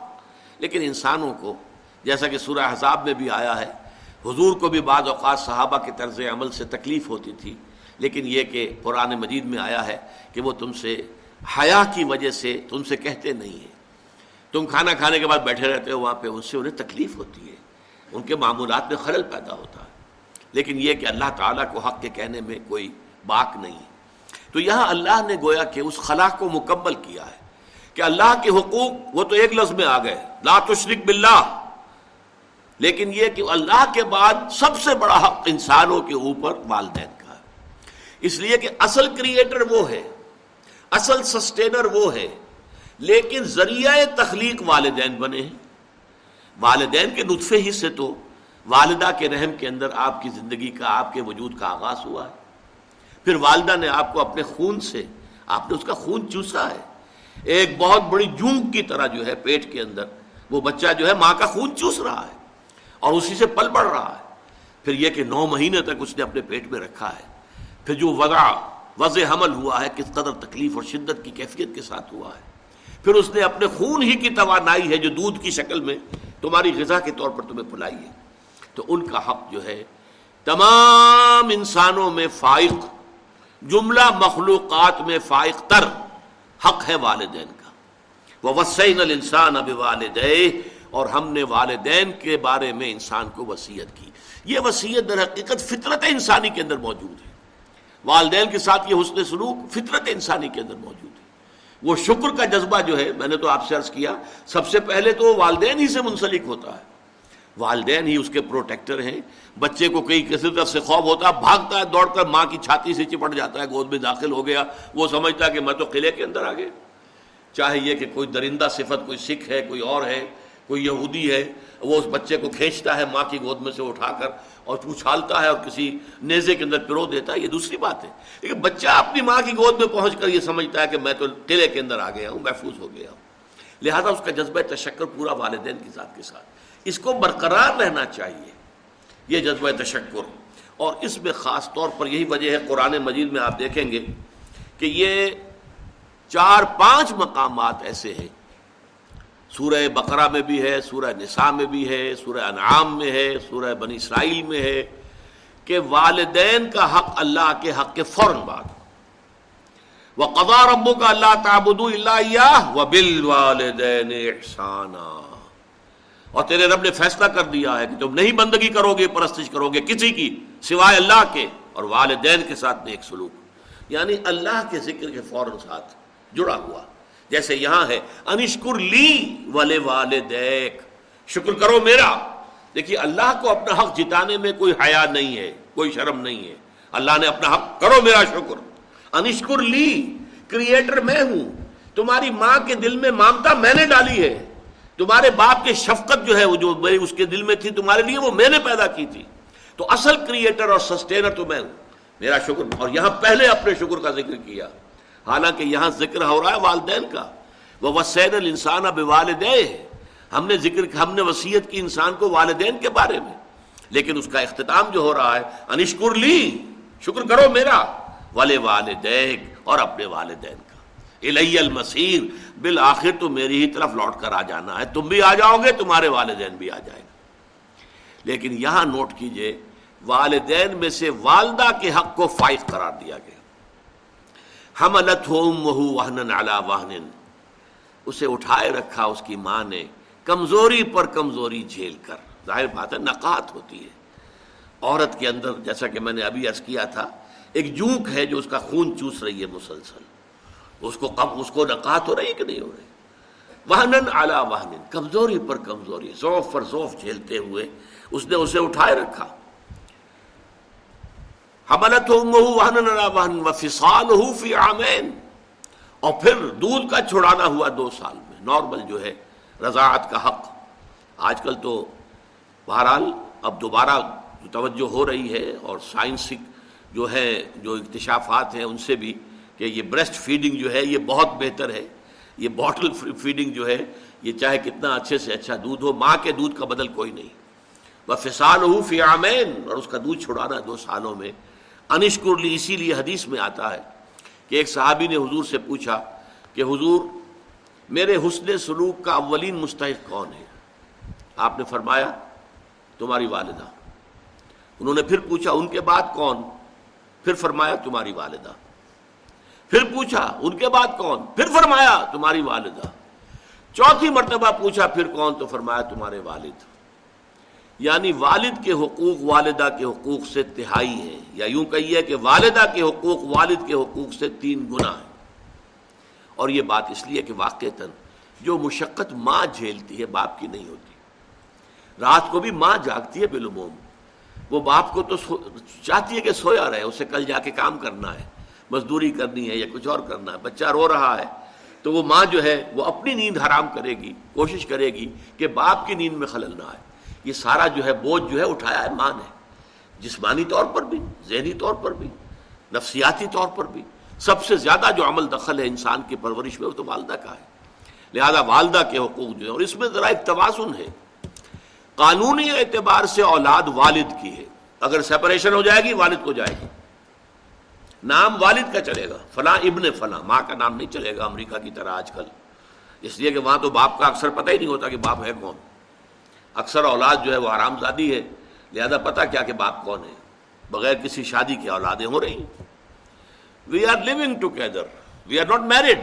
لیکن انسانوں کو، جیسا کہ سورہ حضاب میں بھی آیا ہے، حضور کو بھی بعض اوقات صحابہ کے طرز عمل سے تکلیف ہوتی تھی، لیکن یہ کہ قرآن مجید میں آیا ہے کہ وہ تم سے حیا کی وجہ سے تم سے کہتے نہیں ہیں۔ تم کھانا کھانے کے بعد بیٹھے رہتے ہو، وہاں پہ ان سے انہیں تکلیف ہوتی ہے۔ ان کے معمولات میں خلل پیدا ہوتا ہے۔ لیکن یہ کہ اللہ تعالیٰ کو حق کے کہنے میں کوئی باک نہیں۔ تو یہاں اللہ نے گویا کہ اس خلا کو مکمل کیا ہے۔ کہ اللہ کے حقوق وہ تو ایک لفظ میں آ گئے۔ لا تشرک باللہ۔ لیکن یہ کہ اللہ کے بعد سب سے بڑا حق انسانوں کے اوپر والدین کا ہے۔ اس لیے کہ اصل کریٹر وہ ہے۔ اصل سسٹینر وہ ہے۔ لیکن ذریعہ تخلیق والدین بنے ہیں۔ والدین کے نطفے ہی سے تو والدہ کے رحم کے اندر آپ کی زندگی کا، آپ کے وجود کا آغاز ہوا ہے۔ پھر والدہ نے آپ کو اپنے خون سے، آپ نے اس کا خون چوسا ہے۔ ایک بہت بڑی جونگ کی طرح جو ہے پیٹ کے اندر، وہ بچہ جو ہے ماں کا خون چوس رہا ہے اور اسی سے پل بڑھ رہا ہے۔ پھر یہ کہ نو مہینے تک اس نے اپنے پیٹ میں رکھا ہے۔ پھر جو وضع وضع حمل ہوا ہے، کس قدر تکلیف اور شدت کی کیفیت کے ساتھ ہوا ہے۔ پھر اس نے اپنے خون ہی کی توانائی ہے جو دودھ کی شکل میں تمہاری غذا کے طور پر تمہیں پلائی ہے۔ تو ان کا حق جو ہے، تمام انسانوں میں فائق، جملہ مخلوقات میں فائق تر حق ہے والدین کا۔ وہ وسین الانسان اب والد اور ہم نے والدین کے بارے میں انسان کو وسیعت کی۔ یہ وسیعت در حقیقت فطرت انسانی کے اندر موجود ہے۔ والدین کے ساتھ یہ حسن سلوک فطرت انسانی کے اندر موجود ہے۔ وہ شکر کا جذبہ جو ہے، میں نے تو آپ سے عرض کیا، سب سے پہلے تو والدین ہی سے منسلک ہوتا ہے۔ والدین ہی اس کے پروٹیکٹر ہیں۔ بچے کو کئی کسی طرف سے خوف ہوتا ہے، بھاگتا ہے، دوڑ کر ماں کی چھاتی سے چپٹ جاتا ہے، گود میں داخل ہو گیا۔ وہ سمجھتا ہے کہ میں تو قلعے کے اندر آ گیا چاہے یہ کہ کوئی درندہ صفت، کوئی سکھ ہے، کوئی اور ہے۔ کوئی یہودی ہے، وہ اس بچے کو کھینچتا ہے ماں کی گود میں سے اٹھا کر اور اچھالتا ہے اور کسی نیزے کے اندر پرو دیتا ہے، یہ دوسری بات ہے۔ لیکن بچہ اپنی ماں کی گود میں پہنچ کر یہ سمجھتا ہے کہ میں تو قلعے کے اندر آ گیا ہوں، محفوظ ہو گیا ہوں۔ لہذا اس کا جذبہ تشکر پورا والدین کے ساتھ کے ساتھ۔ اس کو برقرار رہنا چاہیے، یہ جذبہ تشکر۔ اور اس میں خاص طور پر یہی وجہ ہے، قرآن مجید میں آپ دیکھیں گے کہ یہ چار پانچ مقامات ایسے ہیں سورہ بقرہ میں بھی ہے، سورہ نساء میں بھی ہے، سورہ انعام میں ہے، سورہ بنی اسرائیل میں ہے کہ والدین کا حق اللہ کے حق کے فوراً بعد۔ وہ قدا ربو کا اللہ تعبد اللہ و بل والدین احسانہ اور تیرے رب نے فیصلہ کر دیا ہے کہ تم نہیں بندگی کرو گے، پرستش کرو گے کسی کی، سوائے اللہ کے اور والدین کے ساتھ نیک سلوک۔ یعنی اللہ کے ذکر کے فوراً ساتھ جڑا ہوا۔ جیسے یہاں ہے، انشکر لی والے والدیک۔ شکر کرو میرا۔ دیکھیے، اللہ کو اپنا حق جتانے میں کوئی حیا نہیں ہے، کوئی شرم نہیں ہے۔ اللہ نے اپنا حق، کرو میرا شکر۔ انشکر لی، کریٹر میں ہوں۔ تمہاری ماں کے دل میں مامتا میں نے ڈالی ہے۔ تمہارے باپ کے شفقت جو ہے، وہ جو اس کے دل میں تھی، تمہارے لیے وہ میں نے پیدا کی تھی۔ تو اصل کریٹر اور سسٹینر تو میں ہوں۔ میرا شکر۔ اور یہاں پہلے اپنے شکر کا ذکر کیا۔ حالانکہ یہاں ذکر ہو رہا ہے والدین کا۔ وہ وسین الانسان اب والدین ہم نے ذکر، ہم نے وسیعت کی انسان کو والدین کے بارے میں۔ لیکن اس کا اختتام جو ہو رہا ہے، انشکر لی، شکر کرو میرا۔ والے والدین اور اپنے والدین کا۔ الی المسیر بالآخر تو میری ہی طرف لوٹ کر آ جانا ہے۔ تم بھی آ جاؤ گے، تمہارے والدین بھی آ جائیں گے۔ لیکن یہاں نوٹ کیجیے، والدین میں سے والدہ کے حق کو فائق قرار دیا گیا۔ ہم الت وہن واہن اسے اٹھائے رکھا، اس کی ماں نے کمزوری پر کمزوری جھیل کر۔ ظاہر بات ہے نقات ہوتی ہے۔ عورت کے اندر، جیسا کہ میں نے ابھی عرض کیا تھا، ایک جوک ہے جو اس کا خون چوس رہی ہے مسلسل۔ اس کو کم اس کو نقات ہو رہی ہے کہ نہیں ہو رہی؟ واہن اعلیٰ واہن کمزوری پر کمزوری ذوف پر ذوف جھیلتے ہوئے اس نے اسے اٹھائے رکھا۔ حملت فی عامین اور پھر دودھ کا چھڑانا ہوا دو سال میں. نارمل جو ہے، رضاعت کا حق. آج کل تو بہرحال اب دوبارہ توجہ ہو رہی ہے اور سائنسک جو ہے، جو اکتشافات ہیں، ان سے بھی کہ یہ بریسٹ فیڈنگ جو ہے، یہ بہت بہتر ہے. یہ باٹل فیڈنگ جو ہے، یہ چاہے کتنا اچھے سے اچھا دودھ ہو، ماں کے دودھ کا بدل کوئی نہیں. وہ فسال ہو فیامین اور اس کا دودھ چھڑانا دو سالوں میں انشکر لی، اسی لیے حدیث میں آتا ہے کہ ایک صحابی نے حضور سے پوچھا کہ حضور، میرے حسن سلوک کا اولین مستحق کون ہے؟ آپ نے فرمایا، تمہاری والدہ۔ انہوں نے پھر پوچھا، ان کے بعد کون؟ پھر فرمایا، تمہاری والدہ۔ پھر پوچھا، ان کے بعد کون؟ پھر فرمایا، تمہاری والدہ۔ چوتھی مرتبہ پوچھا، پھر کون؟ تو فرمایا، تمہارے والد۔ یعنی والد کے حقوق والدہ کے حقوق سے تہائی ہے یا یوں کہیے کہ والدہ کے حقوق والد کے حقوق سے تین گنا ہے اور یہ بات اس لیے کہ واقع جو مشقت ماں جھیلتی ہے باپ کی نہیں ہوتی۔ رات کو بھی ماں جاگتی ہے بالعموم۔ وہ باپ کو تو چاہتی ہے کہ سویا رہے، اسے کل جا کے کام کرنا ہے، مزدوری کرنی ہے یا کچھ اور کرنا ہے، بچہ رو رہا ہے۔ تو وہ ماں جو ہے، وہ اپنی نیند حرام کرے گی، کوشش کرے گی کہ باپ کی نیند میں خلل نہ آئے۔ یہ سارا جو ہے بوجھ جو ہے اٹھایا ہے ماں نے۔ جسمانی طور پر بھی، ذہنی طور پر بھی، نفسیاتی طور پر بھی۔ سب سے زیادہ جو عمل دخل ہے انسان کی پرورش میں وہ تو والدہ کا ہے۔ لہذا والدہ کے حقوق جو ہے اور اس میں ذرا ایک توازن ہے۔ قانونی اعتبار سے اولاد والد کی ہے۔ اگر سپریشن ہو جائے گی، والد کو جائے گی۔ نام والد کا چلے گا۔ فلاں ابن فلاں، ماں کا نام نہیں چلے گا امریکہ کی طرح آج کل۔ اس لیے کہ وہاں تو باپ کا اکثر پتہ ہی نہیں ہوتا کہ باپ ہے کون۔ اکثر اولاد جو ہے وہ آرام زادی ہے۔ لہذا پتا کیا کہ باپ کون ہے۔ بغیر کسی شادی کی اولادیں ہو رہی we are living together we are not married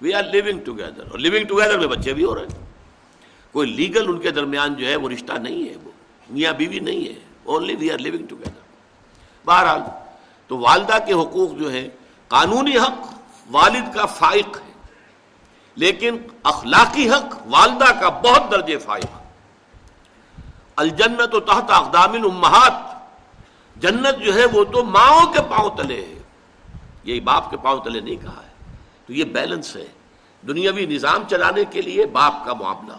we are living together اور لیونگ ٹوگیدر میں بچے بھی ہو رہے ہیں۔ کوئی لیگل ان کے درمیان جو ہے وہ رشتہ نہیں ہے۔ وہ میاں بیوی نہیں ہے۔ Only we are living together بہرحال تو والدہ کے حقوق جو ہے قانونی حق، والد کا فائق ہے۔ لیکن اخلاقی حق، والدہ کا بہت درجے فائق۔ الجنت و تحت اقدام الامہات۔ جنت جو ہے وہ تو ماؤں کے پاؤں تلے ہے۔ یہی باپ کے پاؤں تلے نہیں کہا ہے۔ تو یہ بیلنس ہے۔ دنیاوی نظام چلانے کے لیے باپ کا معاملہ۔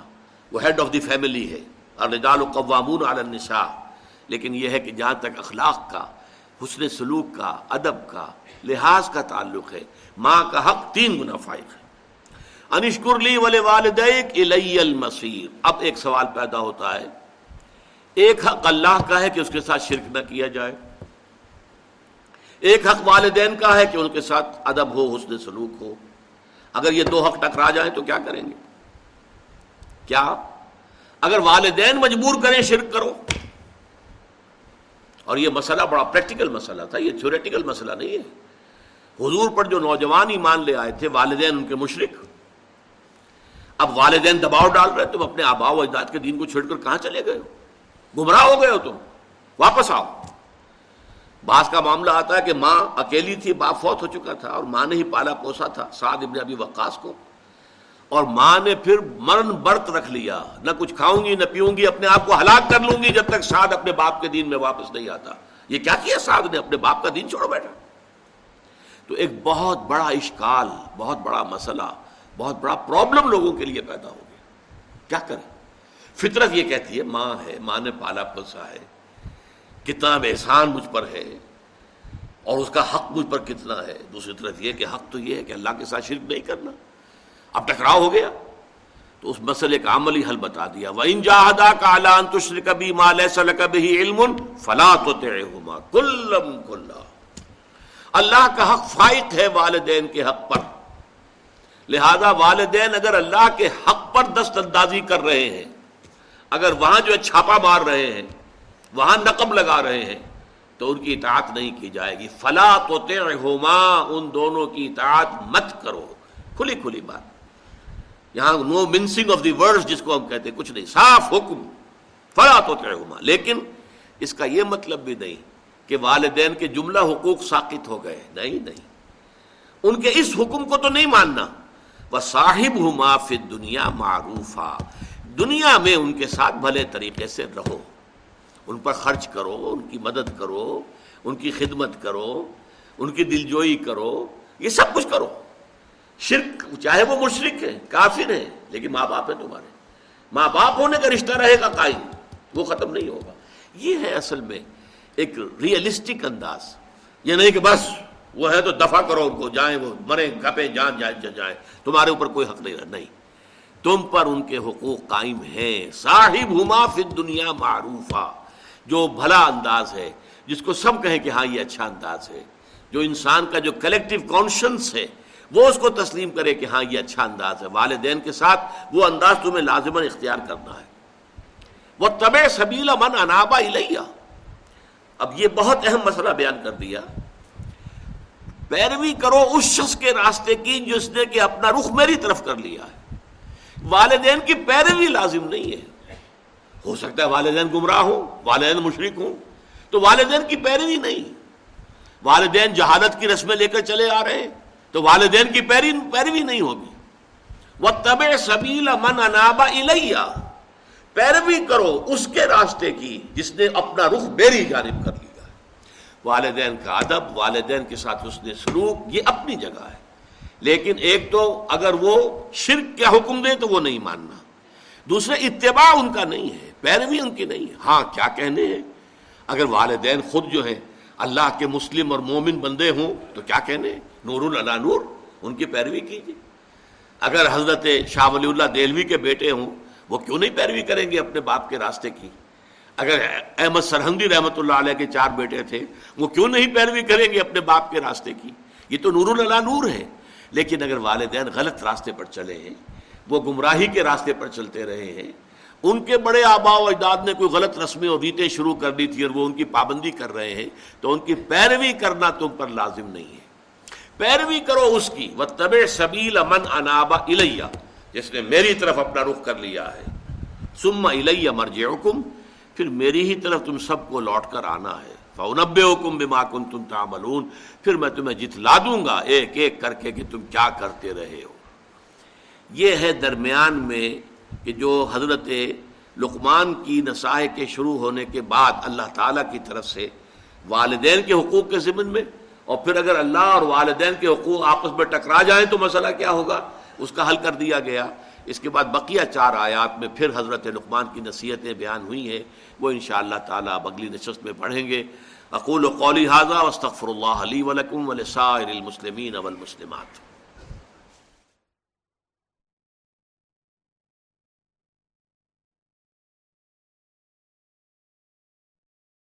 وہ ہیڈ آف دی فیملی ہے۔ الرجال قوامون علی النساء۔ لیکن یہ ہے کہ جہاں تک اخلاق کا، حسن سلوک کا، ادب کا، لحاظ کا تعلق ہے، ماں کا حق تین گنا فائق ہے۔ انشکر لی ولے والدیک الی المصیر۔ اب ایک سوال پیدا ہوتا ہے۔ ایک حق اللہ کا ہے کہ اس کے ساتھ شرک نہ کیا جائے۔ ایک حق والدین کا ہے کہ ان کے ساتھ ادب ہو، حسن سلوک ہو۔ اگر یہ دو حق ٹکرا جائیں تو کیا کریں گے؟ کیا؟ اگر والدین مجبور کریں شرک کرو۔ اور یہ مسئلہ بڑا پریکٹیکل مسئلہ تھا، یہ تھیوریٹیکل مسئلہ نہیں ہے۔ حضور پر جو نوجوان ایمان لے آئے تھے، والدین ان کے مشرق اب والدین دباؤ ڈال رہے تم اپنے آبا و اجداد کے دین کو چھوڑ کر کہاں چلے گئے ہو؟ گمراہ ہو گئے ہو تم۔ واپس آؤ۔ بعض کا معاملہ آتا ہے کہ ماں اکیلی تھی، باپ فوت ہو چکا تھا اور ماں نے ہی پالا پوسا تھا، سعد ابن ابی وقاص کو۔ اور ماں نے پھر مرن برت رکھ لیا۔ نہ کچھ کھاؤں گی، نہ پیوں گی، اپنے آپ کو ہلاک کر لوں گی جب تک سعد اپنے باپ کے دین میں واپس نہیں آتا۔ یہ کیا کیا سعد نے؟ اپنے باپ کا دین چھوڑ بیٹھا تو ایک بہت بڑا اشکال، بہت بڑا مسئلہ، بہت بڑا پرابلم لوگوں کے لیے پیدا ہو گیا۔ کیا کرے فطرت یہ کہتی ہے، ماں ہے، ماں نے پالا پلسا ہے کتنا احسان مجھ پر ہے اور اس کا حق مجھ پر کتنا ہے۔ دوسری طرف یہ کہ حق تو یہ ہے کہ اللہ کے ساتھ شرک نہیں کرنا۔ اب ٹکراؤ ہو گیا۔ تو اس مسئلے کا عملی حل بتا دیا۔ وہ انجاہدا کا اعلان تشر کبھی مال کبھی علم فلا تو کلم کلّا اللہ کا حق فائق ہے والدین کے حق پر۔ لہذا والدین اگر اللہ کے حق پر دست اندازی کر رہے ہیں اگر وہاں جو ہے چھاپا مار رہے ہیں، وہاں نقب لگا رہے ہیں، تو ان کی اطاعت نہیں کی جائے گی۔ فلا تو ان دونوں کی اطاعت مت کرو۔ کھلی کھلی بات۔ یہاں نو منسنگ آف دی ورڈ جس کو ہم کہتے ہیں، کچھ نہیں، صاف حکم۔ فلا تو لیکن اس کا یہ مطلب بھی نہیں کہ والدین کے جملہ حقوق ساقت ہو گئے۔ نہیں نہیں۔ ان کے اس حکم کو تو نہیں ماننا۔ وہ صاحب ہوں معاف دنیا معروف دنیا میں ان کے ساتھ بھلے طریقے سے رہو۔ ان پر خرچ کرو، ان کی مدد کرو، ان کی خدمت کرو، ان کی دل جوئی کرو، یہ سب کچھ کرو۔ شرک، چاہے وہ مشرق ہے، کافر ہے، لیکن ماں باپ ہے تمہارے۔ ماں باپ ہونے کا رشتہ رہے گا قائم، وہ ختم نہیں ہوگا۔ یہ ہے اصل میں ایک ریئلسٹک انداز۔ یہ نہیں کہ بس وہ ہے تو دفاع کرو ان کو، جائیں وہ مرے گپے جان جائیں جائیں۔ تمہارے اوپر کوئی حق نہیں رہا نہیں۔ تم پر ان کے حقوق قائم ہیں۔ صاحب ہما فی دنیا معروف جو بھلا انداز ہے، جس کو سب کہیں کہ ہاں یہ اچھا انداز ہے۔ جو انسان کا جو کلیکٹو کانشنس ہے، وہ اس کو تسلیم کرے کہ ہاں یہ اچھا انداز ہے۔ والدین کے ساتھ وہ انداز تمہیں لازمن اختیار کرنا ہے۔ وہ طب سبیلا من انابا الیا اب یہ بہت اہم مسئلہ بیان کر دیا۔ پیروی کرو اس شخص کے راستے کی جس نے کہ اپنا رخ میری طرف کر لیا ہے۔ والدین کی پیروی لازم نہیں ہے۔ ہو سکتا ہے والدین گمراہ ہوں، والدین مشرق ہوں، تو والدین کی پیروی نہیں۔ والدین جہالت کی رسمیں لے کر چلے آ رہے ہیں، تو والدین کی پیروی نہیں ہوگی۔ وہ طب سبیل من انابا الیا پیروی کرو اس کے راستے کی جس نے اپنا رخ میری جانب کر لیا۔ والدین کا ادب، والدین کے ساتھ اس نے سلوک، یہ اپنی جگہ ہے۔ لیکن ایک تو اگر وہ شرک کیا حکم دے تو وہ نہیں ماننا۔ دوسرے اتباع ان کا نہیں ہے، پیروی ان کی نہیں ہے۔ ہاں کیا کہنے ہیں؟ اگر والدین خود جو ہیں، اللہ کے مسلم اور مومن بندے ہوں، تو کیا کہنے نور اللہ نور، ان کی پیروی کیجیے۔ اگر حضرت شاہ ولی اللہ دہلوی کے بیٹے ہوں، وہ کیوں نہیں پیروی کریں گے اپنے باپ کے راستے کی؟ اگر احمد سرحندی رحمۃ اللہ علیہ کے چار بیٹے تھے، وہ کیوں نہیں پیروی کریں گے اپنے باپ کے راستے کی؟ یہ تو نور اللہ نور ہے۔ لیکن اگر والدین غلط راستے پر چلے ہیں، وہ گمراہی کے راستے پر چلتے رہے ہیں، ان کے بڑے آبا و اجداد نے کوئی غلط رسمیں اور ریتیں شروع کر دی تھی اور وہ ان کی پابندی کر رہے ہیں، تو ان کی پیروی کرنا تم پر لازم نہیں ہے۔ پیروی کرو اس کی وہ طب سبیل امن انابا الیہ جس نے میری طرف اپنا رخ کر لیا ہے۔ سما الیہ مرج حکم پھر میری ہی طرف تم سب کو لوٹ کر آنا ہے۔ فونب حکم بما کن تم تعملون۔ پھر میں تمہیں جتلا دوں گا ایک ایک کر کے کہ تم کیا کرتے رہے ہو۔ یہ ہے درمیان میں کہ جو حضرت لقمان کی نسائے کے شروع ہونے کے بعد اللہ تعالیٰ کی طرف سے والدین کے حقوق کے ضمن میں اور پھر اگر اللہ اور والدین کے حقوق آپس میں ٹکرا جائیں تو مسئلہ کیا ہوگا؟ اس کا حل کر دیا گیا۔ اس کے بعد بقیہ چار آیات میں پھر حضرت لقمان کی نصیحتیں بیان ہوئی ہیں۔ وہ ان شاء اللہ تعالیٰ اگلی نشست میں پڑھیں گے۔ اقول و قولی حاضہ وصطفر اللہ علی ولکم ولسائر المسلمین والمسلمات۔